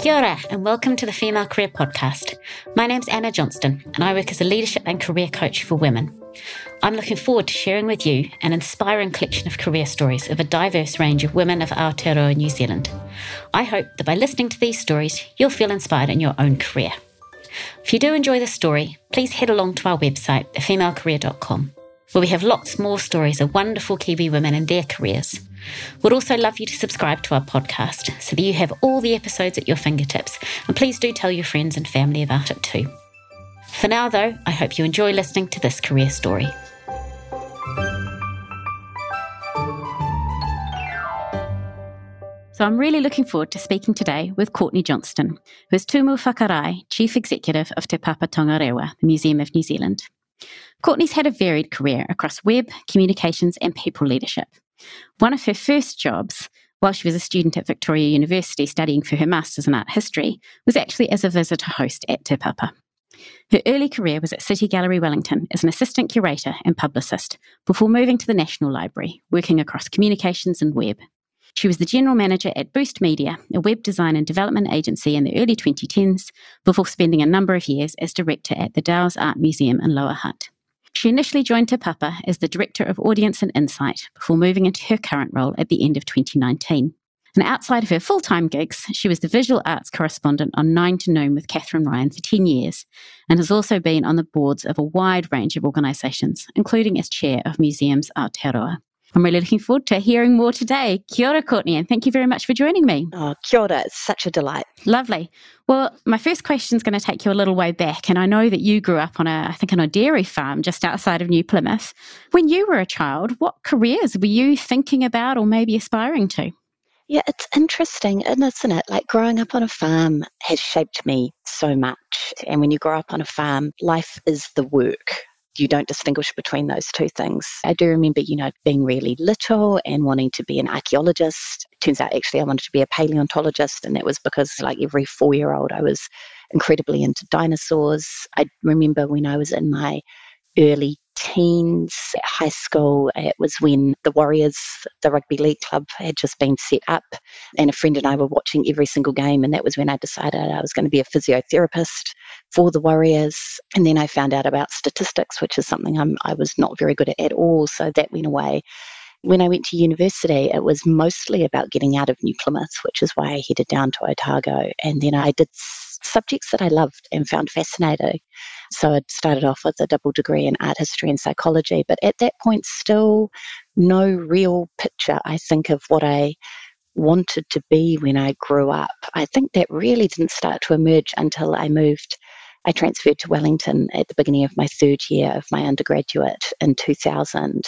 Kia ora, and welcome to the Female Career Podcast. My name's Anna Johnston, and I work as a leadership and career coach for women. I'm looking forward to sharing with you an inspiring collection of career stories of a diverse range of women of Aotearoa New Zealand. I hope that by listening to these stories, you'll feel inspired in your own career. If you do enjoy this story, please head along to our website, thefemalecareer.com, where we have lots more stories of wonderful Kiwi women and their careers. We'd also love you to subscribe to our podcast so that you have all the episodes at your fingertips, and please do tell your friends and family about it too. For now, though, I hope you enjoy listening to this career story. So I'm really looking forward to speaking today with Courtney Johnston, who is Tumu Whakarae, Chief Executive of Te Papa Tongarewa, the Museum of New Zealand. Courtney's had a varied career across web, communications, and people leadership. One of her first jobs, while she was a student at Victoria University studying for her Masters in Art History, was actually as a visitor host at Te Papa. Her early career was at City Gallery Wellington as an assistant curator and publicist before moving to the National Library, working across communications and web. She was the general manager at Boost Media, a web design and development agency in the early 2010s, before spending a number of years as director at the Dowse Art Museum in Lower Hutt. She initially joined Te Papa as the Director of Audience and Insight before moving into her current role at the end of 2019. And outside of her full time gigs, she was the visual arts correspondent on Nine to Noon with Kathryn Ryan for 10 years and has also been on the boards of a wide range of organisations, including as chair of Museums Aotearoa. I'm really looking forward to hearing more today. Kia ora, Courtney, and thank you very much for joining me. Oh, kia ora. It's such a delight. Lovely. Well, my first question is going to take you a little way back. And I know that you grew up on a, I think, on a dairy farm just outside of New Plymouth. When you were a child, what careers were you thinking about or maybe aspiring to? Yeah, it's interesting, isn't it? Like growing up on a farm has shaped me so much. And when you grow up on a farm, life is the work you don't distinguish between those two things. I do remember, you know, being really little and wanting to be an archaeologist. Turns out actually I wanted to be a paleontologist, and that was because, like every four year old, I was incredibly into dinosaurs. I remember when I was in my early teens high school. It was when the Warriors, the rugby league club, had just been set up, and a friend and I were watching every single game. And that was when I decided I was going to be a physiotherapist for the Warriors. And then I found out about statistics, which is something I'm, I was not very good at at all. So that went away. When I went to university, it was mostly about getting out of New Plymouth, which is why I headed down to Otago. And then I did subjects that I loved and found fascinating. So I'd started off with a double degree in art history and psychology, but at that point, still no real picture, I think, of what I wanted to be when I grew up. I think that really didn't start to emerge until I moved. I transferred to Wellington at the beginning of my third year of my undergraduate in 2000.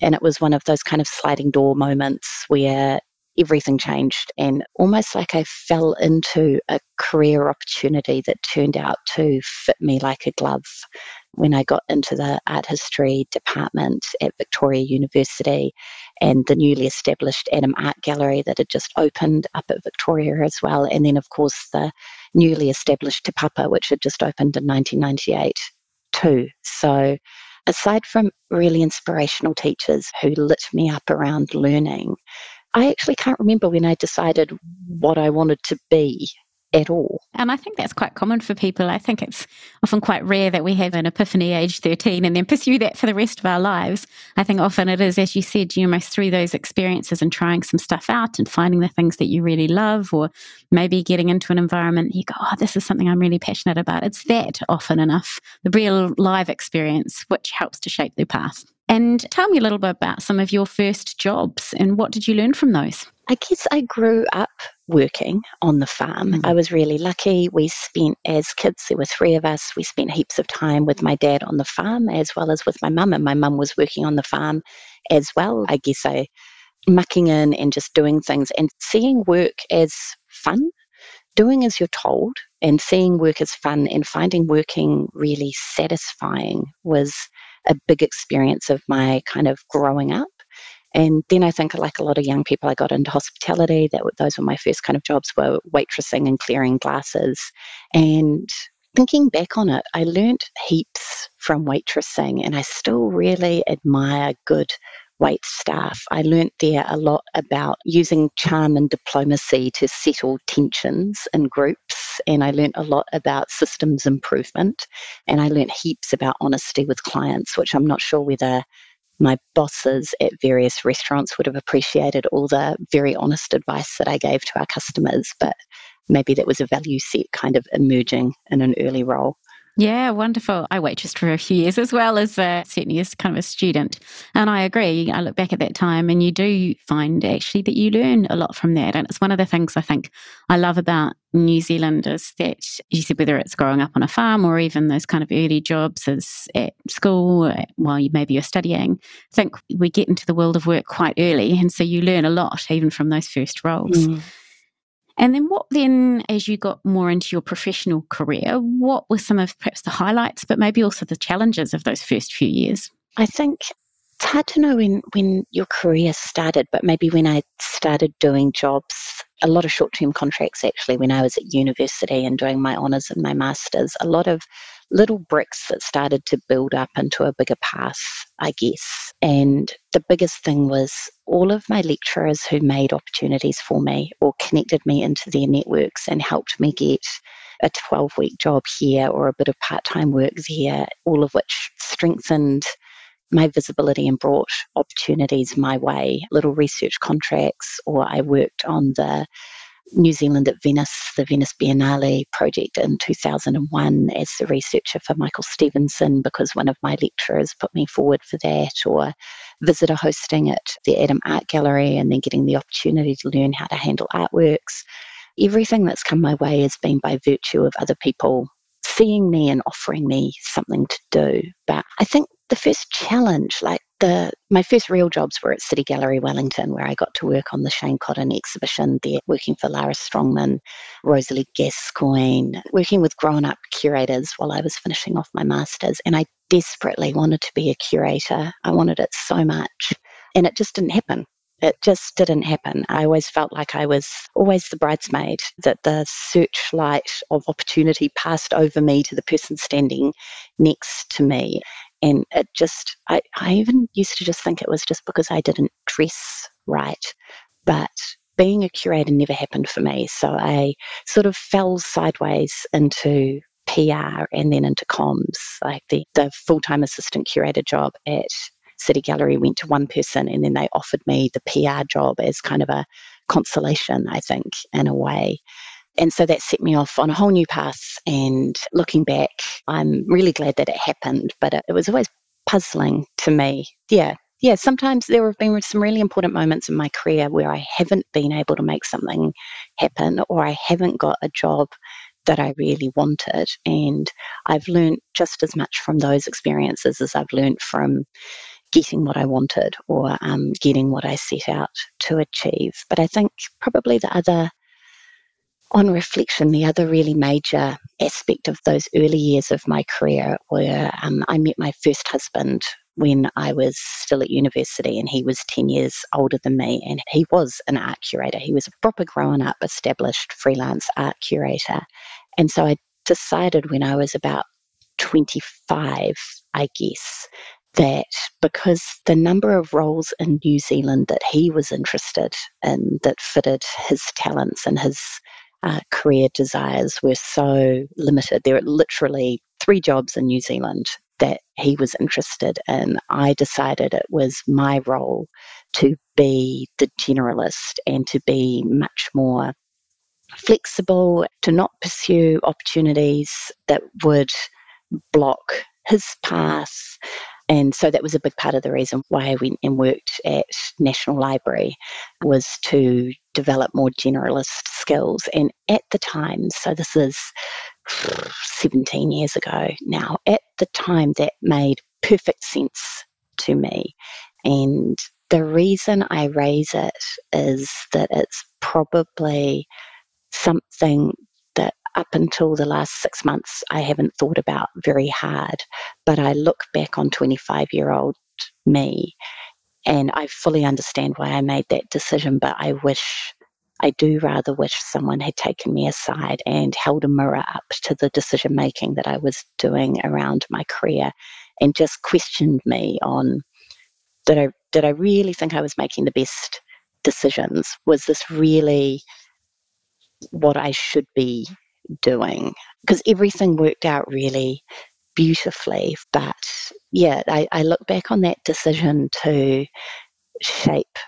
And it was one of those kind of sliding door moments where everything changed and almost like I fell into a career opportunity that turned out to fit me like a glove when I got into the art history department at Victoria University and the newly established Adam Art Gallery that had just opened up at Victoria as well. And then, of course, the newly established Te Papa, which had just opened in 1998 too. So, aside from really inspirational teachers who lit me up around learning, I actually can't remember when I decided what I wanted to be at all. And I think that's quite common for people. I think it's often quite rare that we have an epiphany age 13 and then pursue that for the rest of our lives. I think often it is, as you said, you almost through those experiences and trying some stuff out and finding the things that you really love, or maybe getting into an environment you go, oh, this is something I'm really passionate about. It's that often enough, the real live experience, which helps to shape their path. And tell me a little bit about some of your first jobs and what did you learn from those? I guess I grew up working on the farm. Mm-hmm. I was really lucky. We spent, as kids, there were three of us, we spent heaps of time with my dad on the farm as well as with my mum. And my mum was working on the farm as well. I guess I mucking in and just doing things and seeing work as fun, doing as you're told, and seeing work as fun and finding working really satisfying was a big experience of my kind of growing up. And then I think, like a lot of young people, I got into hospitality. That those were my first kind of jobs, were waitressing and clearing glasses. And thinking back on it, I learned heaps from waitressing, and I still really admire good wait staff. I learnt there a lot about using charm and diplomacy to settle tensions in groups, and I learnt a lot about systems improvement, and I learnt heaps about honesty with clients, which I'm not sure whether my bosses at various restaurants would have appreciated all the very honest advice that I gave to our customers, but maybe that was a value set kind of emerging in an early role. Yeah, wonderful. I waitressed for a few years as well as certainly as kind of a student. And I agree. I look back at that time and you do find actually that you learn a lot from that. And it's one of the things I think I love about New Zealand is that you said whether it's growing up on a farm or even those kind of early jobs as at school while you maybe you're studying, I think we get into the world of work quite early. And so you learn a lot even from those first roles. Mm. And then what then, as you got more into your professional career, what were some of perhaps the highlights, but maybe also the challenges of those first few years? I think it's hard to know when, when your career started, but maybe when I started doing jobs, a lot of short term contracts actually, when I was at university and doing my honours and my masters, a lot of little bricks that started to build up into a bigger path, I guess. And the biggest thing was all of my lecturers who made opportunities for me or connected me into their networks and helped me get a 12 week job here or a bit of part time work there, all of which strengthened my visibility and brought opportunities my way, little research contracts, or I worked on the New Zealand at Venice, the Venice Biennale project in 2001 as the researcher for Michael Stevenson because one of my lecturers put me forward for that, or visitor hosting at the Adam Art Gallery and then getting the opportunity to learn how to handle artworks. Everything that's come my way has been by virtue of other people seeing me and offering me something to do. But I think the first challenge, like the my first real jobs were at City Gallery Wellington, where I got to work on the Shane Cotton exhibition there, working for Lara Strongman, Rosalie Gascoigne, working with grown up curators while I was finishing off my masters. And I desperately wanted to be a curator. I wanted it so much. And it just didn't happen. It just didn't happen. I always felt like I was always the bridesmaid, that the searchlight of opportunity passed over me to the person standing next to me. And it just, I, I even used to just think it was just because I didn't dress right. But being a curator never happened for me. So I sort of fell sideways into PR and then into comms. Like the, the full time assistant curator job at City Gallery went to one person and then they offered me the PR job as kind of a consolation, I think, in a way. And so that set me off on a whole new path. And looking back, I'm really glad that it happened, but it, it was always puzzling to me. Yeah, yeah, sometimes there have been some really important moments in my career where I haven't been able to make something happen or I haven't got a job that I really wanted. And I've learned just as much from those experiences as I've learned from getting what I wanted or um, getting what I set out to achieve. But I think probably the other on reflection, the other really major aspect of those early years of my career were um, I met my first husband when I was still at university, and he was 10 years older than me, and he was an art curator. He was a proper grown up, established freelance art curator. And so I decided when I was about 25, I guess, that because the number of roles in New Zealand that he was interested in that fitted his talents and his uh, career desires were so limited. There are literally three jobs in New Zealand that he was interested in. I decided it was my role to be the generalist and to be much more flexible, to not pursue opportunities that would block his path, and so that was a big part of the reason why I went and worked at National Library was to develop more generalist skills. And at the time, so this is 17 years ago now, at the time that made perfect sense to me. And the reason I raise it is that it's probably something up until the last six months, I haven't thought about very hard. But I look back on 25 year old me and I fully understand why I made that decision. But I wish, I do rather wish someone had taken me aside and held a mirror up to the decision making that I was doing around my career and just questioned me on that I did I really think I was making the best decisions? Was this really what I should be doing? Because everything worked out really beautifully. But yeah, I, I look back on that decision to shape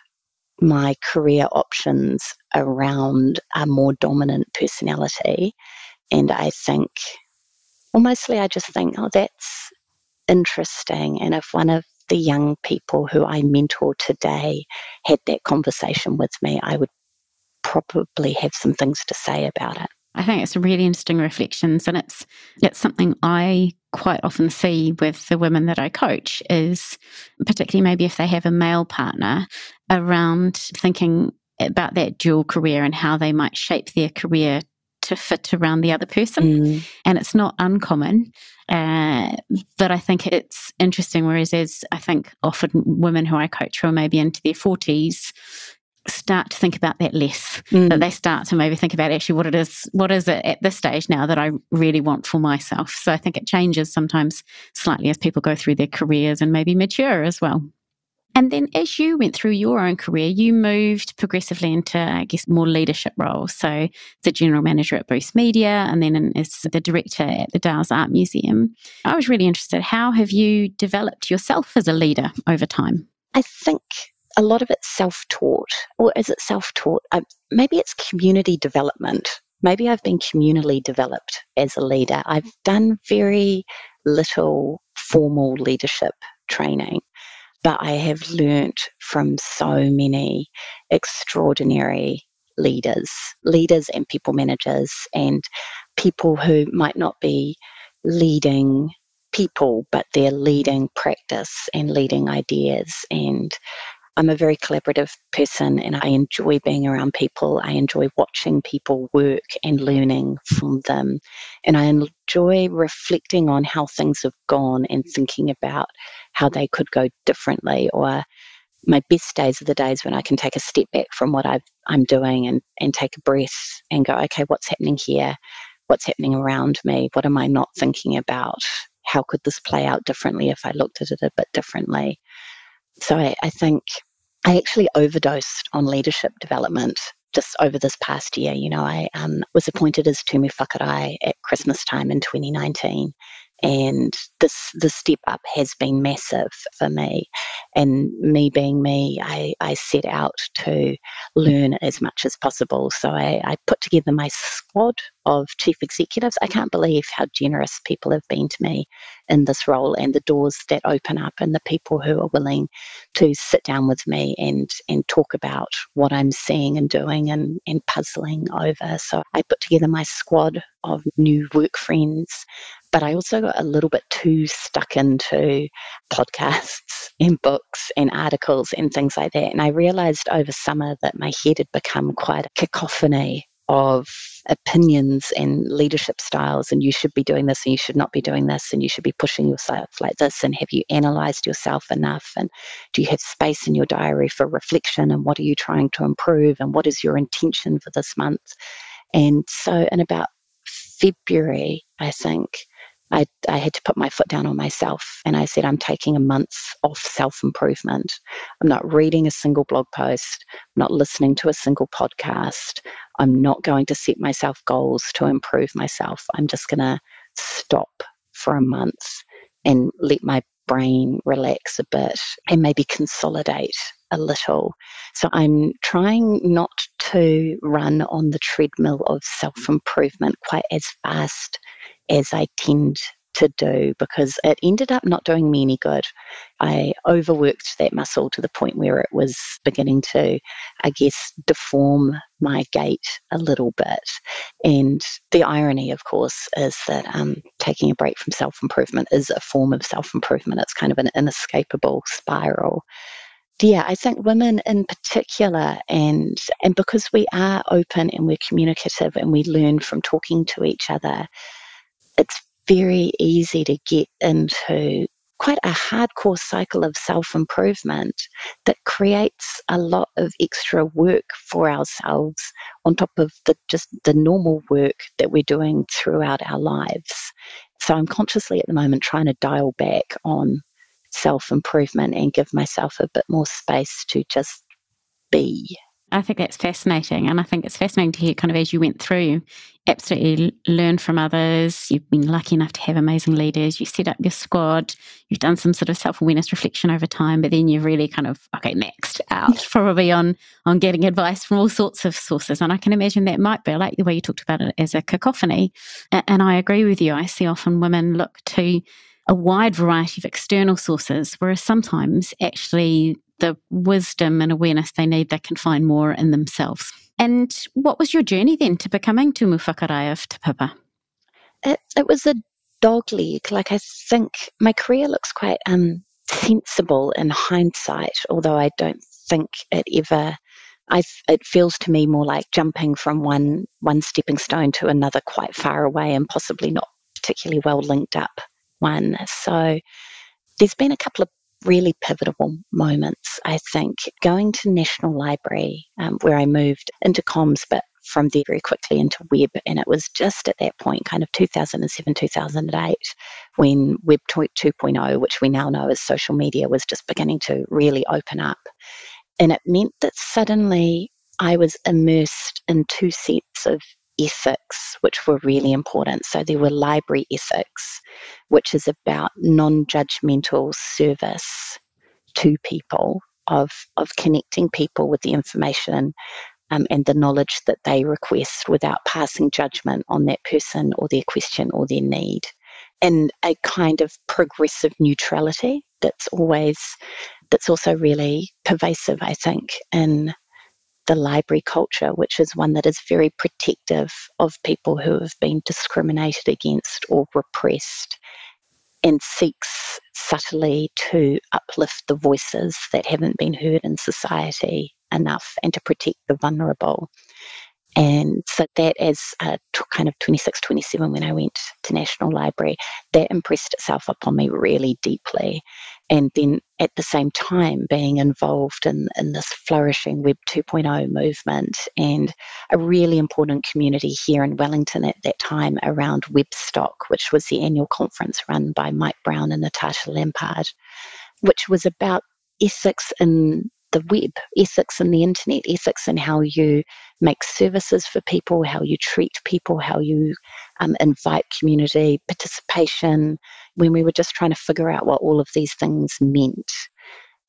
my career options around a more dominant personality. And I think, well, mostly I just think, oh, that's interesting. And if one of the young people who I mentor today had that conversation with me, I would probably have some things to say about it. I think it's really interesting reflections, and it's it's something I quite often see with the women that I coach is particularly maybe if they have a male partner around thinking about that dual career and how they might shape their career to fit around the other person. Mm. And it's not uncommon. Uh, but I think it's interesting. Whereas, as I think often women who I coach who are maybe into their 40s start to think about that less, mm. that they start to maybe think about actually what it is, what is it at this stage now that I really want for myself. So I think it changes sometimes slightly as people go through their careers and maybe mature as well. And then as you went through your own career, you moved progressively into, I guess, more leadership roles. So the general manager at Boost Media and then as the director at the Dowse Art Museum. I was really interested. How have you developed yourself as a leader over time? I think a lot of it's self taught, or is it self taught? Uh, maybe it's community development. Maybe I've been communally developed as a leader. I've done very little formal leadership training but I have learnt from so many extraordinary leaders, leaders and people managers, and people who might not be leading people, but they're leading practice and leading ideas and I'm a very collaborative person and I enjoy being around people. I enjoy watching people work and learning from them. And I enjoy reflecting on how things have gone and thinking about how they could go differently. Or my best days are the days when I can take a step back from what i am doing and, and take a breath and go, okay, what's happening here? What's happening around me? What am I not thinking about? How could this play out differently if I looked at it a bit differently? So I, I think I actually overdosed on leadership development just over this past year. You know, I um, was appointed as Tumu Whakarae at Christmas time in 2019 and this the step up has been massive for me and me being me I, I set out to learn as much as possible so I, I put together my squad of chief executives i can't believe how generous people have been to me in this role and the doors that open up and the people who are willing to sit down with me and and talk about what i'm seeing and doing and, and puzzling over so i put together my squad of new work friends but I also got a little bit too stuck into podcasts and books and articles and things like that. And I realized over summer that my head had become quite a cacophony of opinions and leadership styles and you should be doing this and you should not be doing this and you should be pushing yourself like this and have you analyzed yourself enough and do you have space in your diary for reflection and what are you trying to improve and what is your intention for this month and so in about february i think I, I had to put my foot down on myself and I said, I'm taking a month off self improvement. I'm not reading a single blog post, I'm not listening to a single podcast. I'm not going to set myself goals to improve myself. I'm just going to stop for a month and let my brain relax a bit and maybe consolidate a little. So I'm trying not to run on the treadmill of self improvement quite as fast as I tend to do because it ended up not doing me any good. I overworked that muscle to the point where it was beginning to, I guess, deform my gait a little bit. And the irony, of course, is that um, taking a break from self improvement is a form of self improvement. It's kind of an inescapable spiral yeah, I think women in particular, and and because we are open and we're communicative and we learn from talking to each other, it's very easy to get into quite a hardcore cycle of self improvement that creates a lot of extra work for ourselves on top of the just the normal work that we're doing throughout our lives. So I'm consciously at the moment trying to dial back on self improvement and give myself a bit more space to just be. I think that's fascinating. And I think it's fascinating to hear kind of as you went through, absolutely learn from others. You've been lucky enough to have amazing leaders. You set up your squad. You've done some sort of self awareness reflection over time, but then you've really kind of, okay, next out probably on, on getting advice from all sorts of sources. And I can imagine that might be like the way you talked about it as a cacophony. And I agree with you. I see often women look to a wide variety of external sources, whereas sometimes actually the wisdom and awareness they need, they can find more in themselves. And what was your journey then to becoming Tumu Whakarae of Te Papa? It, it was a dog leg. Like I think my career looks quite um, sensible in hindsight, although I don't think it ever. I, it feels to me more like jumping from one one stepping stone to another, quite far away, and possibly not particularly well linked up one. So there's been a couple of really pivotal moments, I think. Going to National Library, um, where I moved into comms, but from there very quickly into web. And it was just at that point, kind of 2007, 2008, when Web 2.0, which we now know as social media, was just beginning to really open up. And it meant that suddenly I was immersed in two sets of ethics, which were really important. So there were library ethics, which is about non judgmental service to people, of, of connecting people with the information um, and the knowledge that they request without passing judgment on that person or their question or their need. And a kind of progressive neutrality that's always, that's also really pervasive, I think, in the library culture, which is one that is very protective of people who have been discriminated against or repressed and seeks subtly to uplift the voices that haven't been heard in society enough and to protect the vulnerable. And so that as a kind of 26, 27 when I went to National Library, that impressed itself upon me really deeply. And then at the same time being involved in, in this flourishing Web 2.0 movement and a really important community here in Wellington at that time around Webstock, which was the annual conference run by Mike Brown and Natasha Lampard, which was about ethics in the web, ethics in the internet, ethics in how you make services for people, how you treat people, how you um, invite community participation, when we were just trying to figure out what all of these things meant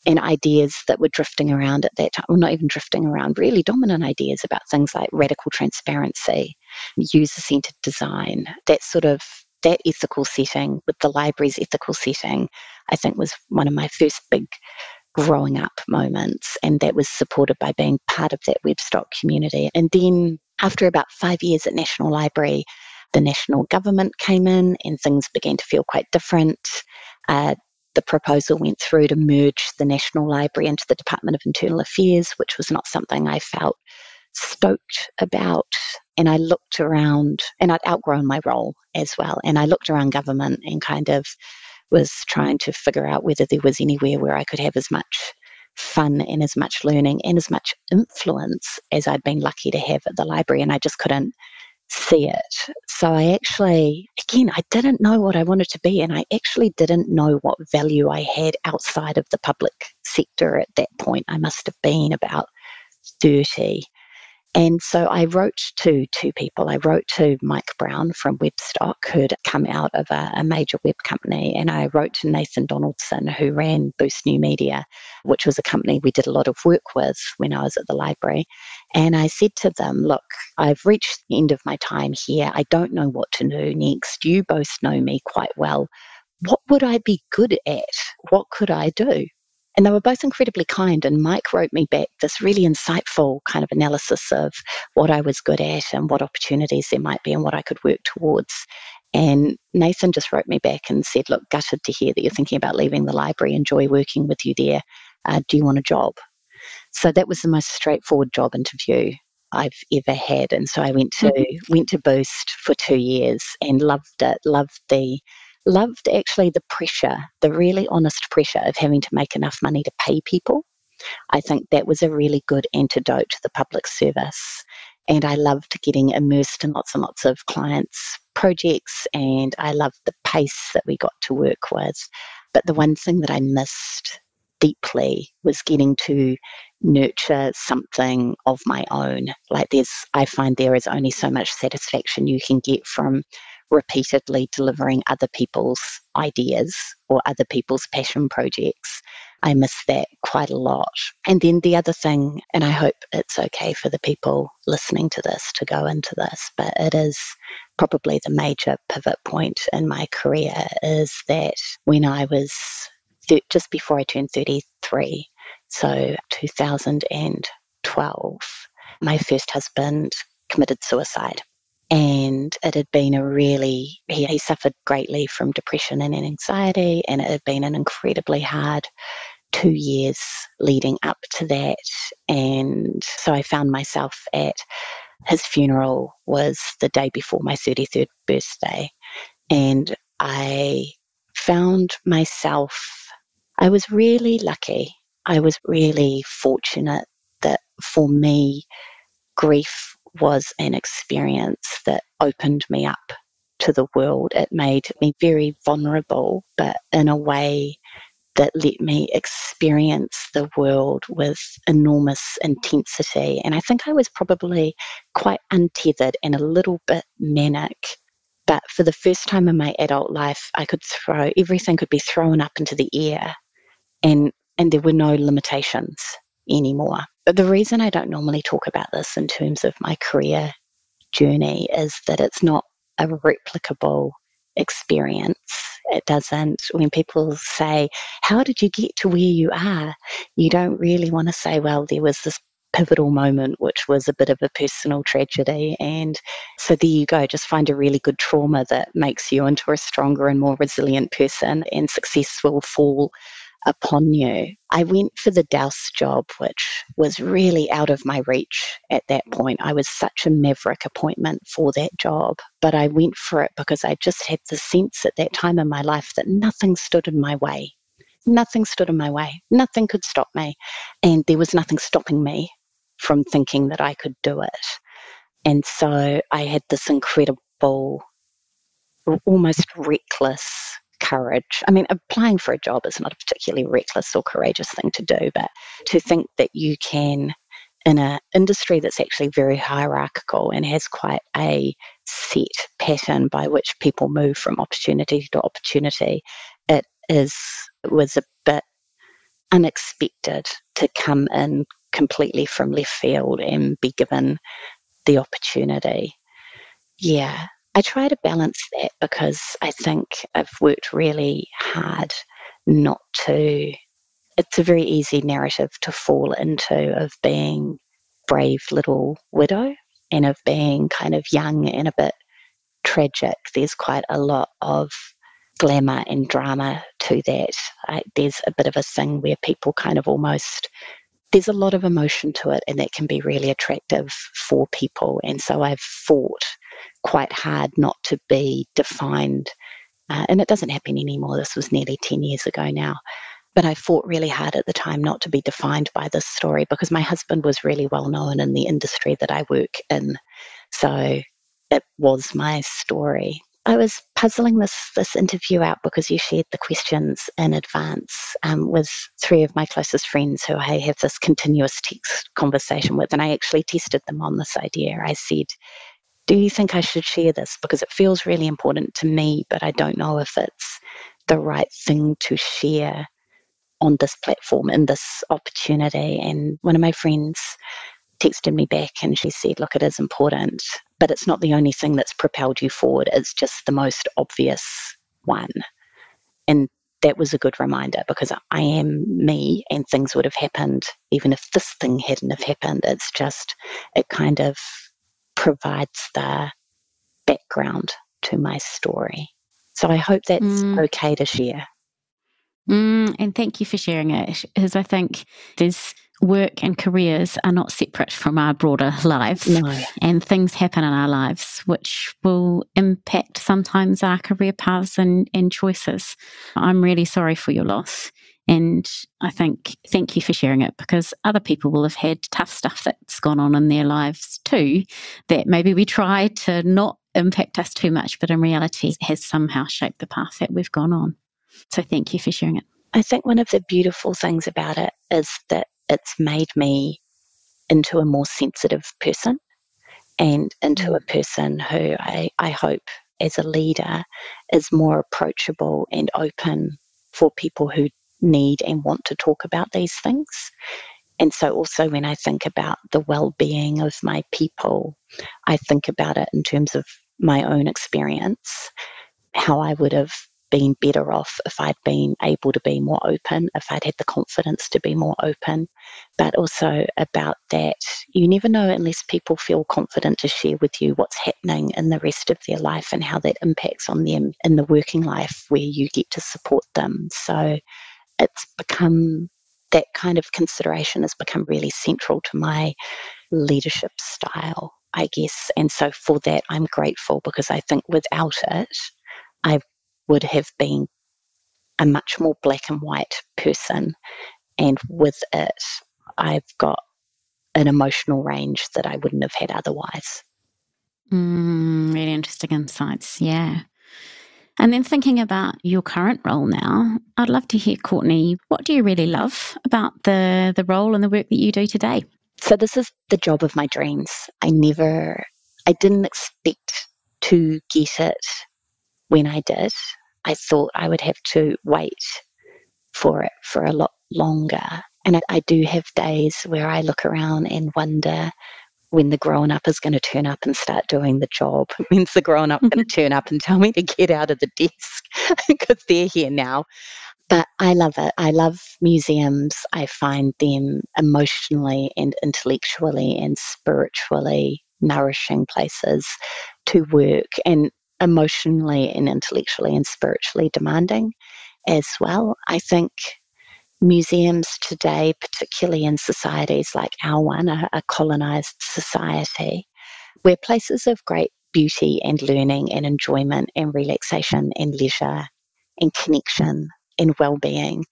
and ideas that were drifting around at that time, well, not even drifting around, really dominant ideas about things like radical transparency, user centered design, that sort of that ethical setting with the library's ethical setting, I think was one of my first big growing up moments. And that was supported by being part of that Webstock community. And then after about five years at National Library, the national government came in and things began to feel quite different. Uh, the proposal went through to merge the National Library into the Department of Internal Affairs, which was not something I felt stoked about. And I looked around, and I'd outgrown my role as well. And I looked around government and kind of was trying to figure out whether there was anywhere where I could have as much fun and as much learning and as much influence as I'd been lucky to have at the library. And I just couldn't see it. So I actually, again, I didn't know what I wanted to be, and I actually didn't know what value I had outside of the public sector at that point. I must have been about 30. And so I wrote to two people. I wrote to Mike Brown from Webstock, who'd come out of a, a, major web company, and I wrote to Nathan Donaldson, who ran Boost New Media, which was a company we did a lot of work with when I was at the library. And I said to them, Look, I've reached the end of my time here. I don't know what to do next. You both know me quite well. What would I be good at? What could I do? And they were both incredibly kind. And Mike wrote me back this really insightful kind of analysis of what I was good at and what opportunities there might be and what I could work towards. And Nathan just wrote me back and said, Look, gutted to hear that you're thinking about leaving the library. Enjoy working with you there. Uh, do you want a job? So that was the most straightforward job interview I've ever had. And so I went to mm-hmm. went to Boost for two years and loved it, loved the loved actually the pressure, the really honest pressure of having to make enough money to pay people. I think that was a really good antidote to the public service. And I loved getting immersed in lots and lots of clients' projects, and I loved the pace that we got to work with. But the one thing that I missed deeply was getting to nurture something of my own. Like there's, I find there is only so much satisfaction you can get from repeatedly delivering other people's ideas or other people's passion projects. I miss that quite a lot. And then the other thing, and I hope it's okay for the people listening to this to go into this, but it is probably the major pivot point in my career is that when I was th- just before I turned 33, so 2012, my first husband committed suicide and it had been a really he, he, suffered greatly from depression and anxiety and it had been an incredibly hard two years leading up to that. And so i found myself at his funeral was the day before my 33rd birthday. And i found myself i was really lucky. I was really fortunate that for me grief was an experience that opened me up to the world. It made me very vulnerable, but in a way that let me experience the world with enormous intensity. And I think I was probably quite untethered and a little bit manic. But for the first time in my adult life, I could throw everything could be thrown up into the air and and there were no limitations anymore. The reason I don't normally talk about this in terms of my career journey is that it's not a replicable experience. It doesn't, when people say, How did you get to where you are? You don't really want to say, Well, there was this pivotal moment, which was a bit of a personal tragedy. And so there you go, just find a really good trauma that makes you into a stronger and more resilient person, and success will fall upon you. I went for the Dowse job, which was really out of my reach at that point. I was such a maverick appointment for that job, but I went for it because I just had the sense at that time in my life that nothing stood in my way. Nothing stood in my way. Nothing could stop me. And there was nothing stopping me from thinking that I could do it. And so I had this incredible, almost reckless courage. I mean, applying for a job is not a particularly reckless or courageous thing to do, but to think that you can, in an industry that's actually very hierarchical and has quite a set pattern by which people move from opportunity to opportunity, it is it was a bit unexpected to come in completely from left field and be given the opportunity. Yeah, I try to balance that because I think I've worked really hard not to. It's a very easy narrative to fall into of being brave little widow and of being kind of young and a bit tragic. There's quite a lot of glamour and drama to that. I, there's a bit of a thing where people kind of almost there's a lot of emotion to it and that can be really attractive for people. And so I've fought quite hard not to be defined. Uh, and it doesn't happen anymore. This was nearly 10 years ago now. But I fought really hard at the time not to be defined by this story because my husband was really well known in the industry that I work in. So it was my story. I was puzzling this this interview out because you shared the questions in advance um, with three of my closest friends who I have this continuous text conversation with, and I actually tested them on this idea. I said, do you think I should share this? Because it feels really important to me, but I don't know if it's the right thing to share on this platform in this opportunity. And one of my friends texted me back and she said, Look, it is important, but it's not the only thing that's propelled you forward. It's just the most obvious one. And that was a good reminder because I am me and things would have happened even if this thing hadn't have happened. It's just, it kind of provides the background to my story. So I hope that's mm. okay to share. Mm, and thank you for sharing it, because I think there's work and careers are not separate from our broader lives. No. And things happen in our lives which will impact sometimes our career paths and, and choices. I'm really sorry for your loss. And I think, thank you for sharing it because other people will have had tough stuff that's gone on in their lives too, that maybe we try to not impact us too much, but in reality has somehow shaped the path that we've gone on. So thank you for sharing it. I think one of the beautiful things about it is that it's made me into a more sensitive person and into a mm. person who I, I hope as a leader is more approachable and open for people who need and want to talk about these things. And so, also, when I think about the well being of my people, I think about it in terms of my own experience, how I would have been better off if I'd been able to be more open, if I'd had the confidence to be more open, but also about that you never know unless people feel confident to share with you what's happening in the rest of their life and how that impacts on them in the working life where you get to support them. So it's become that kind of consideration has become really central to my leadership style, I guess. And so for that, I'm grateful because I think without it, I would have been a much more black and white person. And with it, I've got an emotional range that I wouldn't have had otherwise. Mm, really interesting insights. Yeah. And then thinking about your current role now, I'd love to hear, Courtney, what do you really love about the, the role and the work that you do today? So, this is the job of my dreams. I never, I didn't expect to get it when I did. I thought I would have to wait for it for a lot longer. And I, I do have days where I look around and wonder when the grown up is going to turn up and start doing the job. When's the grown up going to mm-hmm. turn up and tell me to get out of the desk because they're here now. But I love it. I love museums. I find them emotionally and intellectually and spiritually nourishing places to work and emotionally and intellectually and spiritually demanding as well. I think museums today, particularly in societies like our one, a, a colonized society, we're places of great beauty and learning and enjoyment and relaxation and leisure and connection and well-being,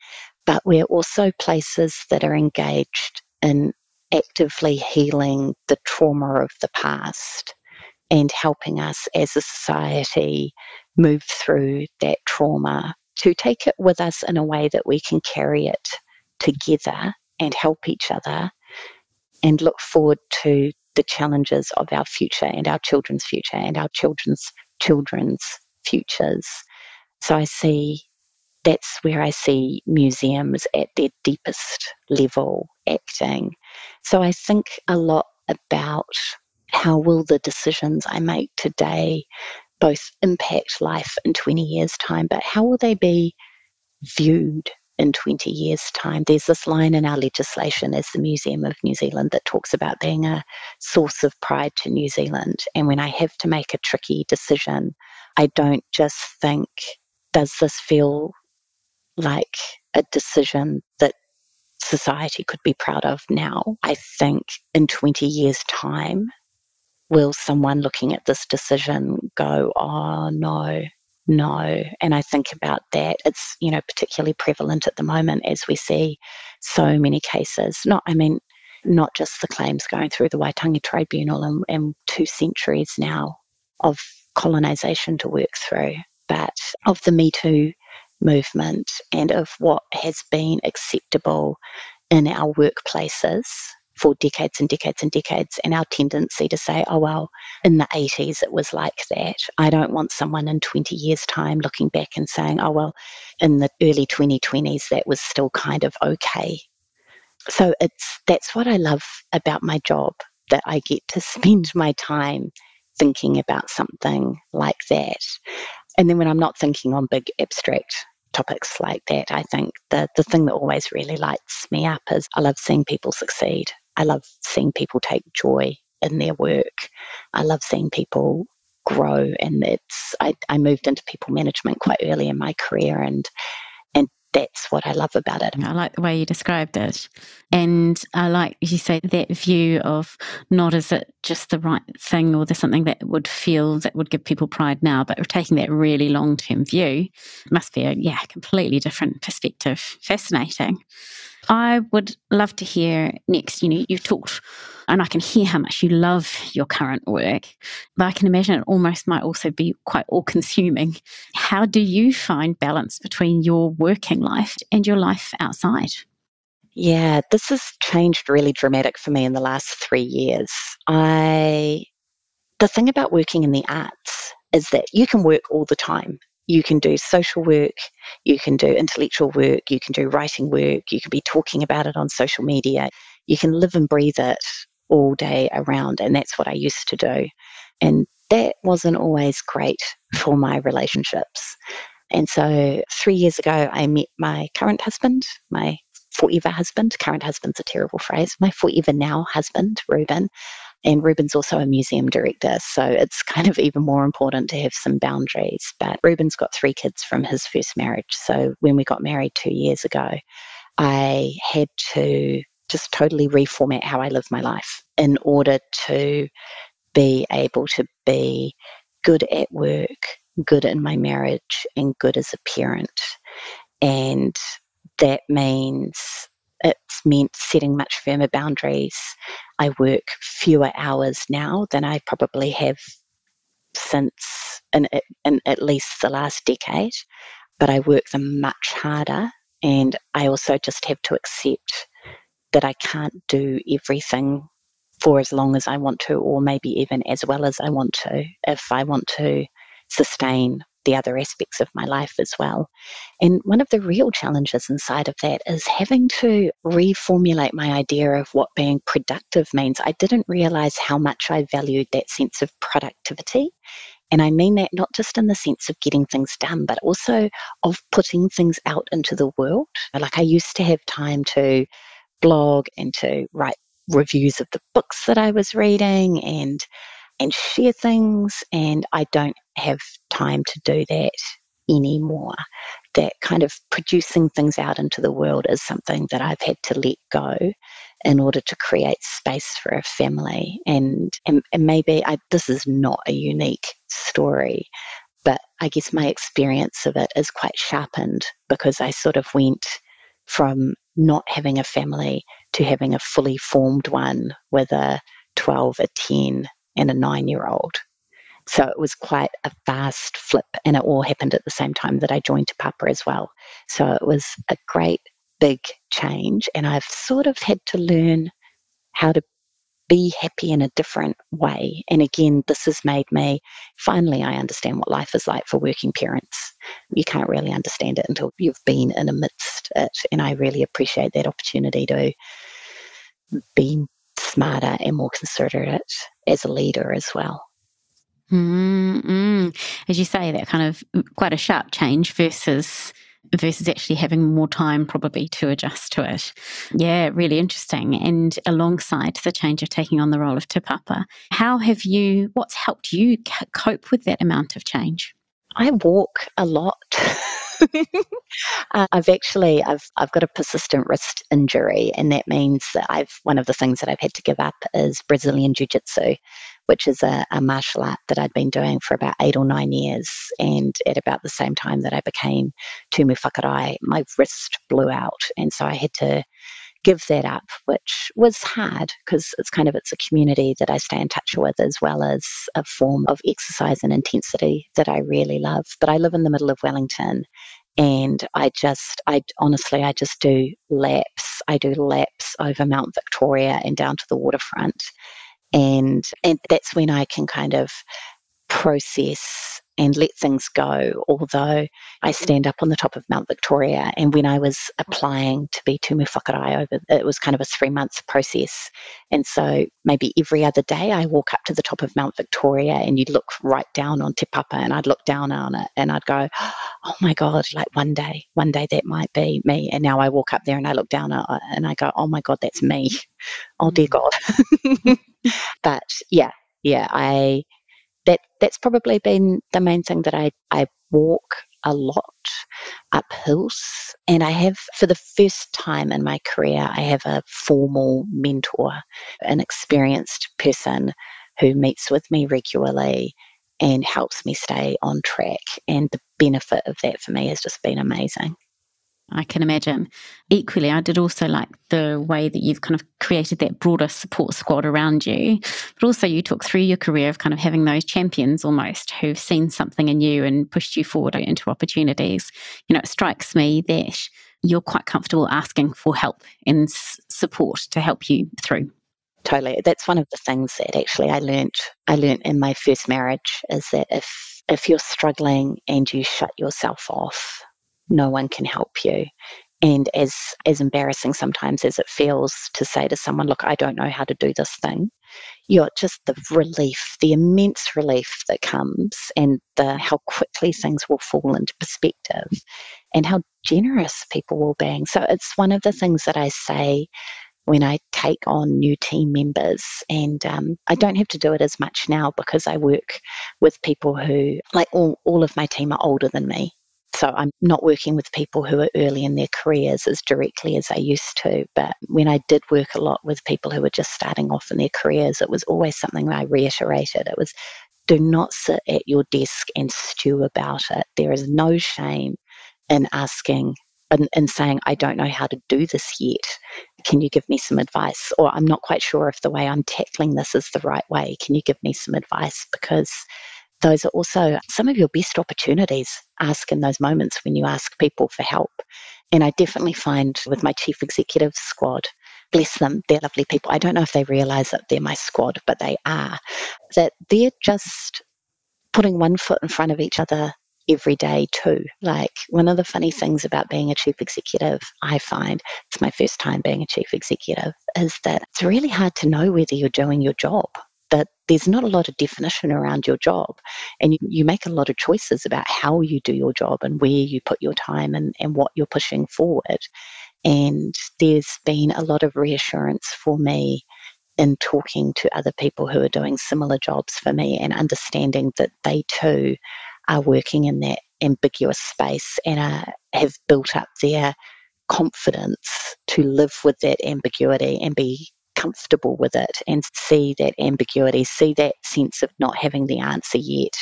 but we're also places that are engaged in actively healing the trauma of the past and helping us as a society move through that trauma to take it with us in a way that we can carry it together and help each other and look forward to the challenges of our future and our children's future and our children's children's futures. So I see that's where I see museums at their deepest level acting. So I think a lot about how will the decisions I make today both impact life in 20 years' time, but how will they be viewed in 20 years' time? There's this line in our legislation as the Museum of New Zealand that talks about being a source of pride to New Zealand. And when I have to make a tricky decision, I don't just think, does this feel like a decision that society could be proud of now? I think in 20 years' time, will someone looking at this decision go, oh, no, no? And I think about that. It's, you know, particularly prevalent at the moment as we see so many cases. Not, I mean, not just the claims going through the Waitangi Tribunal and, and two centuries now of colonisation to work through, but of the Me Too movement and of what has been acceptable in our workplaces for decades and decades and decades, and our tendency to say, oh, well, in the 80s it was like that. I don't want someone in 20 years' time looking back and saying, oh, well, in the early 2020s that was still kind of okay. So it's that's what I love about my job that I get to spend my time thinking about something like that. And then when I'm not thinking on big abstract topics like that, I think the, the thing that always really lights me up is I love seeing people succeed. I love seeing people take joy in their work. I love seeing people grow and it's I, I moved into people management quite early in my career and and that's what I love about it. I like the way you described it. And I like you say that view of not as it just the right thing or there's something that would feel that would give people pride now, but taking that really long term view must be a yeah, completely different perspective. Fascinating. I would love to hear next. You know, you've talked And I can hear how much you love your current work, but I can imagine it almost might also be quite all consuming. How do you find balance between your working life and your life outside? Yeah, this has changed really dramatic for me in the last three years. I the thing about working in the arts is that you can work all the time. You can do social work, you can do intellectual work, you can do writing work, you can be talking about it on social media. You can live and breathe it all day around. And that's what I used to do. And that wasn't always great for my relationships. And so three years ago, I met my current husband, my forever husband. Current husband's a terrible phrase. My forever now husband, Ruben. And Ruben's also a museum director, so it's kind of even more important to have some boundaries. But Ruben's got three kids from his first marriage. So when we got married two years ago, I had to just totally reformat how I live my life in order to be able to be good at work, good in my marriage, and good as a parent. And that means it's meant setting much firmer boundaries. I work fewer hours now than I probably have since in, in at least the last decade, but I work them much harder. And I also just have to accept that I can't do everything for as long as I want to, or maybe even as well as I want to, if I want to sustain the other aspects of my life as well. And one of the real challenges inside of that is having to reformulate my idea of what being productive means. I didn't realize how much I valued that sense of productivity. And I mean that not just in the sense of getting things done, but also of putting things out into the world. Like I used to have time to blog and to write reviews of the books that I was reading and and share things and I don't have time to do that anymore. That kind of producing things out into the world is something that I've had to let go in order to create space for a family. And, and, and maybe I, this is not a unique story, but I guess my experience of it is quite sharpened because I sort of went from not having a family to having a fully formed one with a 12, a 10, and a nine year old. So it was quite a fast flip, and it all happened at the same time that I joined Papa as well. So it was a great big change, and I've sort of had to learn how to be happy in a different way. And again, this has made me finally, I understand what life is like for working parents. You can't really understand it until you've been in amidst it. And I really appreciate that opportunity to be smarter and more considerate as a leader as well. Mm-hmm. As you say, that kind of quite a sharp change versus versus actually having more time probably to adjust to it. Yeah, really interesting. And alongside the change of taking on the role of Te Papa, how have you, what's helped you cope with that amount of change? I walk a lot. uh, I've actually I've I've got a persistent wrist injury, and that means that I've one of the things that I've had to give up is Brazilian Jiu Jitsu, which is a, a, martial art that I'd been doing for about eight or nine years. And at about the same time that I became Tumu Whakarae, my wrist blew out, and so I had to give that up, which was hard because it's kind of it's a community that I stay in touch with as well as a form of exercise and intensity that I really love. But I live in the middle of Wellington and I just I honestly I just do laps. I do laps over Mount Victoria and down to the waterfront. And and that's when I can kind of process and let things go. Although I stand up on the top of Mount Victoria, and when I was applying to be tumu whakarae over, it was kind of a three month process. And so maybe every other day I walk up to the top of Mount Victoria and you'd look right down on Te Papa and I'd look down on it and I'd go, oh my God, like one day, one day that might be me. And now I walk up there and I look down at it and I go, oh my God, that's me. Oh dear mm. God. but yeah, yeah, I that that's probably been the main thing that I, I walk a lot up hills and I have for the first time in my career I have a formal mentor, an experienced person who meets with me regularly and helps me stay on track and the benefit of that for me has just been amazing. I can imagine. Equally, I did also like the way that you've kind of created that broader support squad around you. But also, you talk through your career of kind of having those champions almost who've seen something in you and pushed you forward into opportunities. You know, it strikes me that you're quite comfortable asking for help and support to help you through. Totally. That's one of the things that actually I learned I learned in my first marriage is that if if you're struggling and you shut yourself off no one can help you. And as as embarrassing sometimes as it feels to say to someone, look, I don't know how to do this thing, you're just the relief, the immense relief that comes and the how quickly things will fall into perspective and how generous people will be. So it's one of the things that I say when I take on new team members. And um, I don't have to do it as much now because I work with people who, like all, all of my team are older than me. So I'm not working with people who are early in their careers as directly as I used to. But when I did work a lot with people who were just starting off in their careers, it was always something I reiterated. It was do not sit at your desk and stew about it. There is no shame in asking and, and, saying, I don't know how to do this yet. Can you give me some advice? Or I'm not quite sure if the way I'm tackling this is the right way. Can you give me some advice? Because those are also some of your best opportunities. Ask in those moments when you ask people for help. And I definitely find with my chief executive squad, bless them, they're lovely people. I don't know if they realize that they're my squad, but they are, that they're just putting one foot in front of each other every day too. Like one of the funny things about being a chief executive, I find it's my first time being a chief executive, is that it's really hard to know whether you're doing your job that there's not a lot of definition around your job and you, you, make a lot of choices about how you do your job and where you put your time and, and what you're pushing forward. And there's been a lot of reassurance for me in talking to other people who are doing similar jobs for me and understanding that they too are working in that ambiguous space and are, have built up their confidence to live with that ambiguity and be comfortable with it and see that ambiguity, see that sense of not having the answer yet,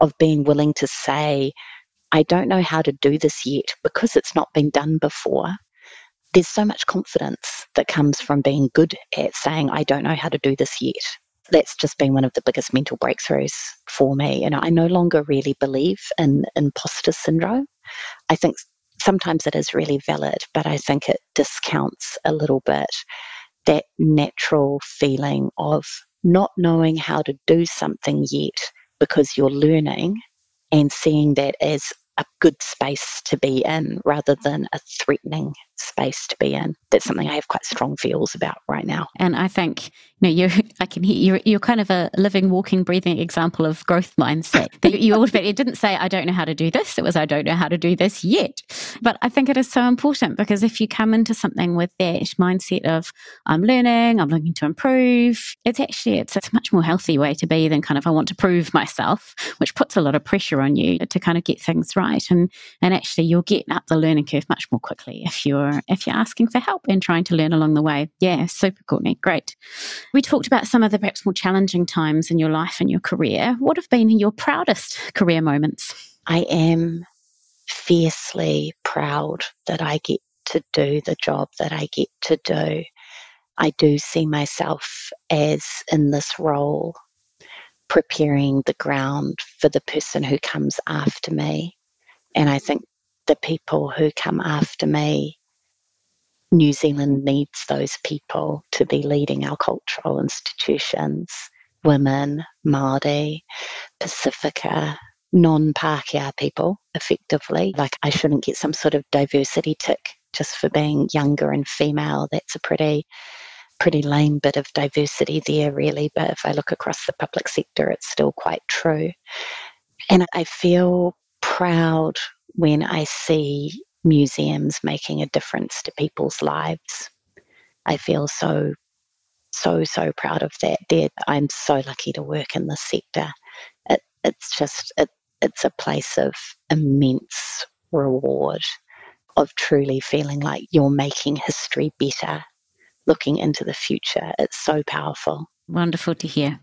of being willing to say, I don't know how to do this yet because it's not been done before. There's so much confidence that comes from being good at saying, I don't know how to do this yet. That's just been one of the biggest mental breakthroughs for me. And I no longer really believe in imposter syndrome. I think sometimes it is really valid, but I think it discounts a little bit that natural feeling of not knowing how to do something yet because you're learning and seeing that as a good space to be in rather than a threatening space to be in. That's something I have quite strong feels about right now. And I think you know you I can hear you're you're kind of a living, walking, breathing example of growth mindset. you it didn't say I don't know how to do this. It was I don't know how to do this yet. But I think it is so important because if you come into something with that mindset of I'm learning, I'm looking to improve, it's actually it's, it's a much more healthy way to be than kind of I want to prove myself, which puts a lot of pressure on you to kind of get things right. And and actually you'll get up the learning curve much more quickly if you're if you're asking for help and trying to learn along the way. Yeah, super, Courtney. Great. We talked about some of the perhaps more challenging times in your life and your career. What have been your proudest career moments? I am fiercely proud that I get to do the job that I get to do. I do see myself as in this role preparing the ground for the person who comes after me. And I think the people who come after me New Zealand needs those people to be leading our cultural institutions women, Māori, Pasifika, non Pākehā people, effectively. Like, I shouldn't get some sort of diversity tick just for being younger and female. That's a pretty pretty lame bit of diversity there, really. But if I look across the public sector, it's still quite true. And I feel proud when I see museums making a difference to people's lives. I feel so, so, so proud of that. There, I'm so lucky to work in this sector. It, it's just, it, it's a place of immense reward, of truly feeling like you're making history better, looking into the future. It's so powerful. Wonderful to hear.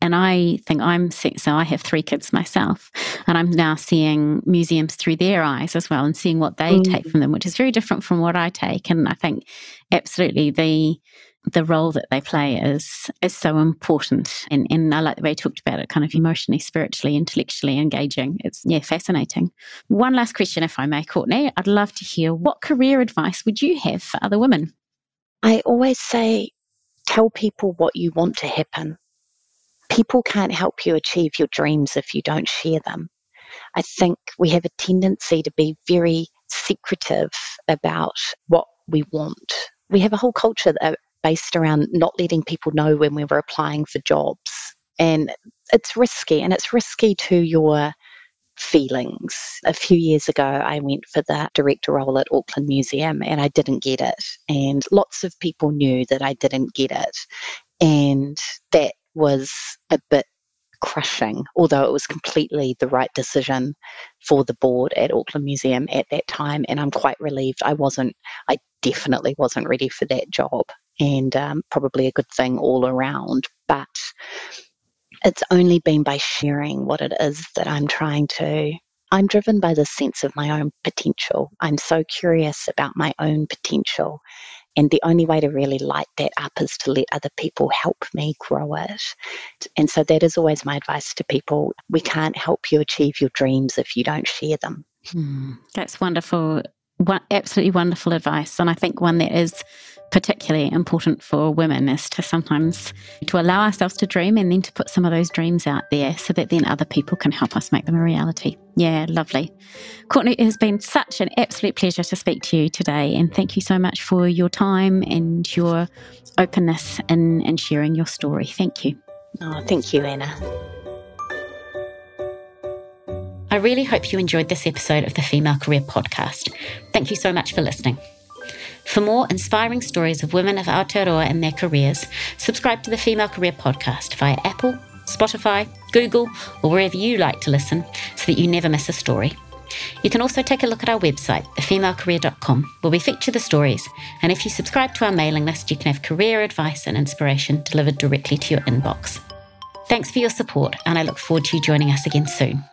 and I think I'm so I have three kids myself, and I'm now seeing museums through their eyes as well, and seeing what they mm. take from them, which is very different from what I take. And I think absolutely the the role that they play is is so important. And and I like the way you talked about it, kind of emotionally, spiritually, intellectually engaging. It's yeah, fascinating. One last question, if I may, Courtney. I'd love to hear what career advice would you have for other women? I always say tell people what you want to happen. People can't help you achieve your dreams if you don't share them. I think we have a tendency to be very secretive about what we want. We have a whole culture that uh, based around not letting people know when we were applying for jobs. And it's risky, and it's risky to your feelings. A few years ago, I went for the director role at Auckland Museum and I didn't get it. And lots of people knew that I didn't get it. And that was a bit crushing, although it was completely the right decision for the board at Auckland Museum at that time. And I'm quite relieved I wasn't, I definitely wasn't ready for that job and um, probably a good thing all around. But it's only been by sharing what it is that I'm trying to. I'm driven by the sense of my own potential. I'm so curious about my own potential. And the only way to really light that up is to let other people help me grow it. And so that is always my advice to people. We can't help you achieve your dreams if you don't share them. Hmm, that's wonderful. Absolutely wonderful advice. And I think one that is particularly important for women is to sometimes to allow ourselves to dream and then to put some of those dreams out there so that then other people can help us make them a reality. Yeah, lovely. Courtney, it has been such an absolute pleasure to speak to you today and thank you so much for your time and your openness in, in sharing your story. Thank you. Oh, thank you, Anna. I really hope you enjoyed this episode of the Female Career Podcast. Thank you so much for listening. For more inspiring stories of women of Aotearoa and their careers, subscribe to the Female Career Podcast via Apple, Spotify, Google, or wherever you like to listen so that you never miss a story. You can also take a look at our website, thefemalecareer.com, where we feature the stories. And if you subscribe to our mailing list, you can have career advice and inspiration delivered directly to your inbox. Thanks for your support, and I look forward to you joining us again soon.